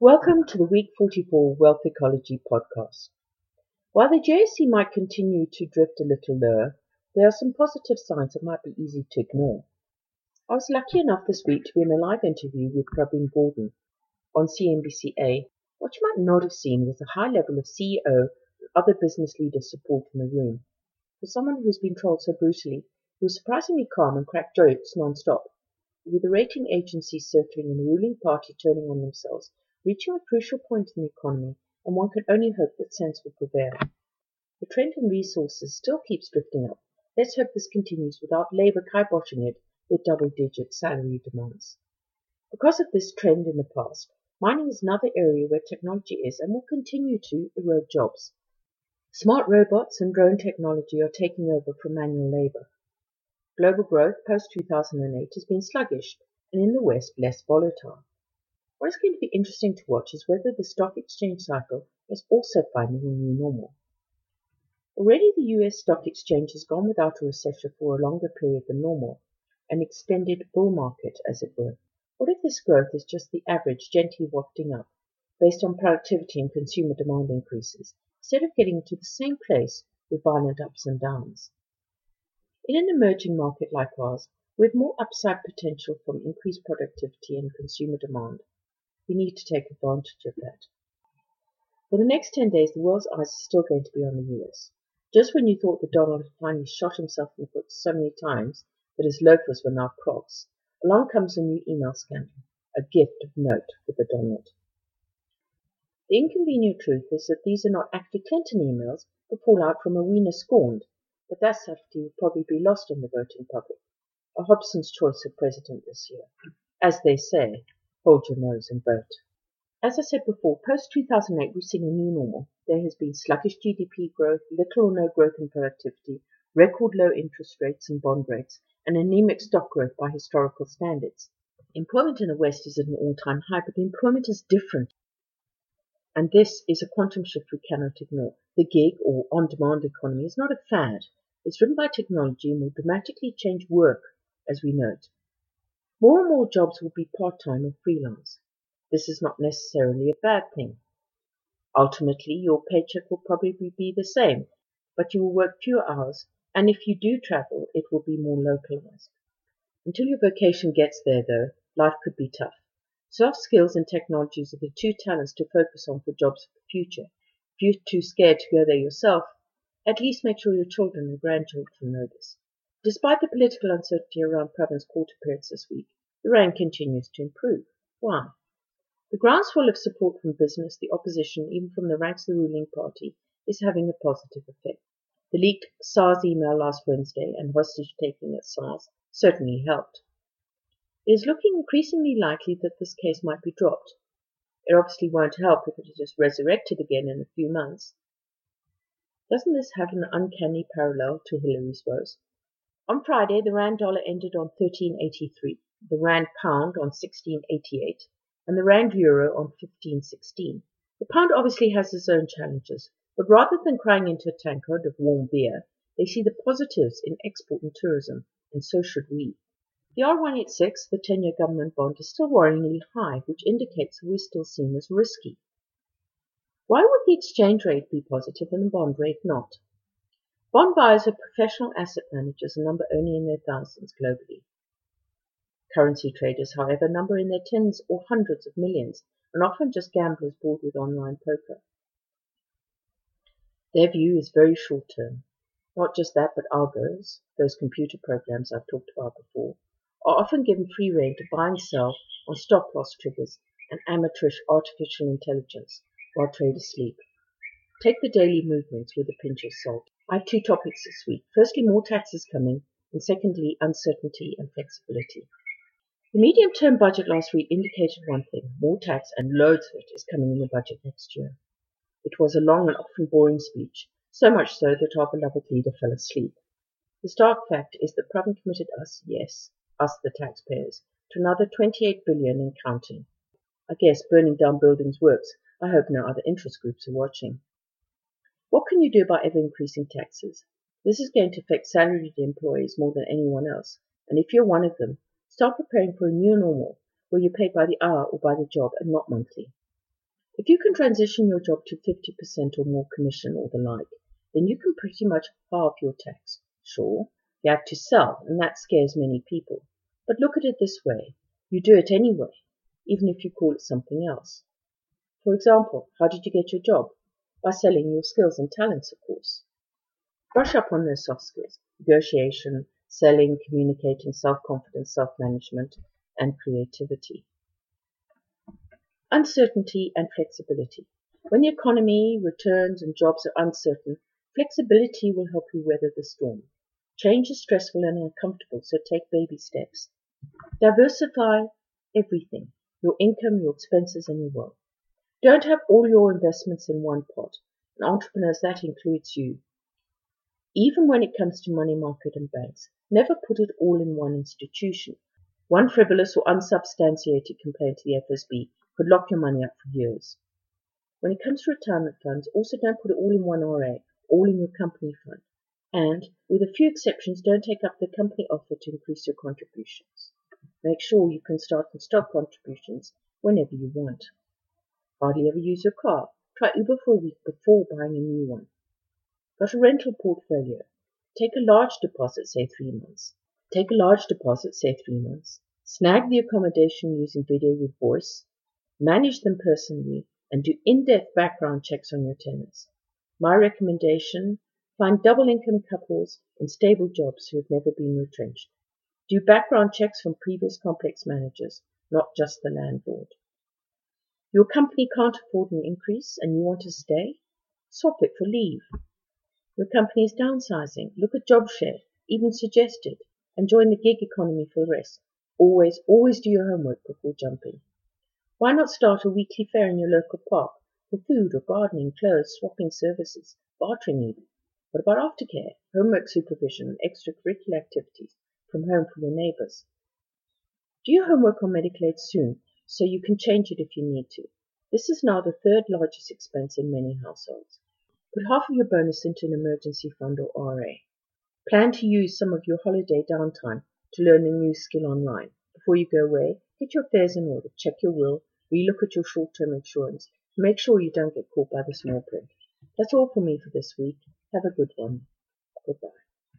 Welcome to the Week 44 Wealth Ecology podcast. While the JSE might continue to drift a little lower, there are some positive signs that might be easy to ignore. I was lucky enough this week to be in a live interview with Pravin Gordhan on CNBC-A. What you might not have seen was a high level of CEO and other business leaders support in the room. For someone who's been trolled so brutally, he was surprisingly calm and cracked jokes non-stop. With the rating agencies circling and the ruling party turning on themselves, reaching a crucial point in the economy, and one can only hope that sense will prevail. The trend in resources still keeps drifting up. Let's hope this continues without Labour kiboshing it with double-digit salary demands. Because of this trend in the past, mining is another area where technology is and will continue to erode jobs. Smart robots and drone technology are taking over from manual labour. Global growth post-2008 has been sluggish, and in the West less volatile. What is going to be interesting to watch is whether the stock exchange cycle is also finding a new normal. Already the US stock exchange has gone without a recession for a longer period than normal, an extended bull market, as it were. What if this growth is just the average gently wafting up, based on productivity and consumer demand increases, instead of getting to the same place with violent ups and downs? In an emerging market like ours, with more upside potential from increased productivity and consumer demand, we need to take advantage of that. For the next 10 days, the world's eyes are still going to be on the US. Just when you thought that Donald had finally shot himself in the foot so many times that his loafers were now Crocs, along comes a new email scandal, a gift of note for the Donald. The inconvenient truth is that these are not actually Clinton emails, but fallout from a wiener scorned, but that subtlety will probably be lost on the voting public. A Hobson's choice of president this year. As they say, nose and. As I said before, post 2008, we've seen a new normal. There has been sluggish GDP growth, little or no growth in productivity, record low interest rates and bond rates, and anemic stock growth by historical standards. Employment in the West is at an all time high, but employment is different. And this is a quantum shift we cannot ignore. The gig or on demand economy is not a fad. It's driven by technology and will dramatically change work as we know it. More and more jobs will be part-time or freelance. This is not necessarily a bad thing. Ultimately, your paycheck will probably be the same, but you will work fewer hours, and if you do travel, it will be more localized. Until your vocation gets there, though, life could be tough. Soft skills and technologies are the two talents to focus on for jobs of the future. If you're too scared to go there yourself, at least make sure your children and grandchildren know this. Despite the political uncertainty around Pravin's court appearance this week, the rand continues to improve. Why? The groundswell of support from business, the opposition, even from the ranks of the ruling party, is having a positive effect. The leaked SARS email last Wednesday and hostage taking at SARS certainly helped. It is looking increasingly likely that this case might be dropped. It obviously won't help if it is resurrected again in a few months. Doesn't this have an uncanny parallel to Hillary's woes? On Friday, the rand dollar ended on 13.83, the rand pound on 16.88, and the rand euro on 15.16. The pound obviously has its own challenges, but rather than crying into a tankard of warm beer, they see the positives in export and tourism, and so should we. The R186, the 10-year government bond, is still worryingly high, which indicates we're still seen as risky. Why would the exchange rate be positive and the bond rate not? Bond buyers are professional asset managers and number only in their thousands globally. Currency traders, however, number in their tens or hundreds of millions and often just gamblers bored with online poker. Their view is very short term. Not just that, but algos, those computer programs I've talked about before, are often given free rein to buy and sell on stop loss triggers and amateurish artificial intelligence while traders sleep. Take the daily movements with a pinch of salt. I have two topics this week. Firstly, more taxes coming, and secondly, uncertainty and flexibility. The medium term budget last week indicated one thing more tax and loads of it is coming in the budget next year. It was a long and often boring speech, so much so that our beloved leader fell asleep. The stark fact is that Pravin committed us, yes, us the taxpayers, to another 28 billion and counting. I guess burning down buildings works. I hope no other interest groups are watching. What can you do about ever increasing taxes? This is going to affect salaried employees more than anyone else, and if you're one of them, start preparing for a new normal where you're paid by the hour or by the job and not monthly. If you can transition your job to 50% or more commission or the like, then you can pretty much halve your tax. Sure, you have to sell, and that scares many people. But look at it this way. You do it anyway, even if you call it something else. For example, how did you get your job? By selling your skills and talents, of course. Brush up on those soft skills. Negotiation, selling, communicating, self-confidence, self-management, and creativity. Uncertainty and flexibility. When the economy, returns, and jobs are uncertain, flexibility will help you weather the storm. Change is stressful and uncomfortable, so take baby steps. Diversify everything your income, your expenses, and your wealth. Don't have all your investments in one pot. And entrepreneurs, that includes you. Even when it comes to money market and banks, never put it all in one institution. One frivolous or unsubstantiated complaint to the FSB could lock your money up for years. When it comes to retirement funds, also don't put it all in one RA, all in your company fund. And, with a few exceptions, don't take up the company offer to increase your contributions. Make sure you can start and stop contributions whenever you want. Hardly ever use your car. Try Uber for a week before buying a new one. Got a rental portfolio. Take a large deposit, say three months. Take a large deposit, say three months. Snag the accommodation using video with voice manage them personally, and do in-depth background checks on your tenants. My recommendation, find double income couples in stable jobs who have never been retrenched. Do background checks from previous complex managers, not just the landlord. Your company can't afford an increase and you want to stay? Swap it for leave. Your company is downsizing. Look at job share, even suggested, and join the gig economy for the rest. Always, always do your homework before jumping. Why not start a weekly fair in your local park for food or gardening, clothes, swapping services, bartering even? What about aftercare, homework supervision, and extracurricular activities from home for your neighbors? Do your homework on medical aid soon so you can change it if you need to. This is now the third largest expense in many households. Put half of your bonus into an emergency fund or RA. Plan to use some of your holiday downtime to learn a new skill online. Before you go away, get your affairs in order, check your will, relook at your short-term insurance, make sure you don't get caught by the small print. That's all for me for this week. Have a good one. Goodbye.